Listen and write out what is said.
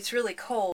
it's really cold.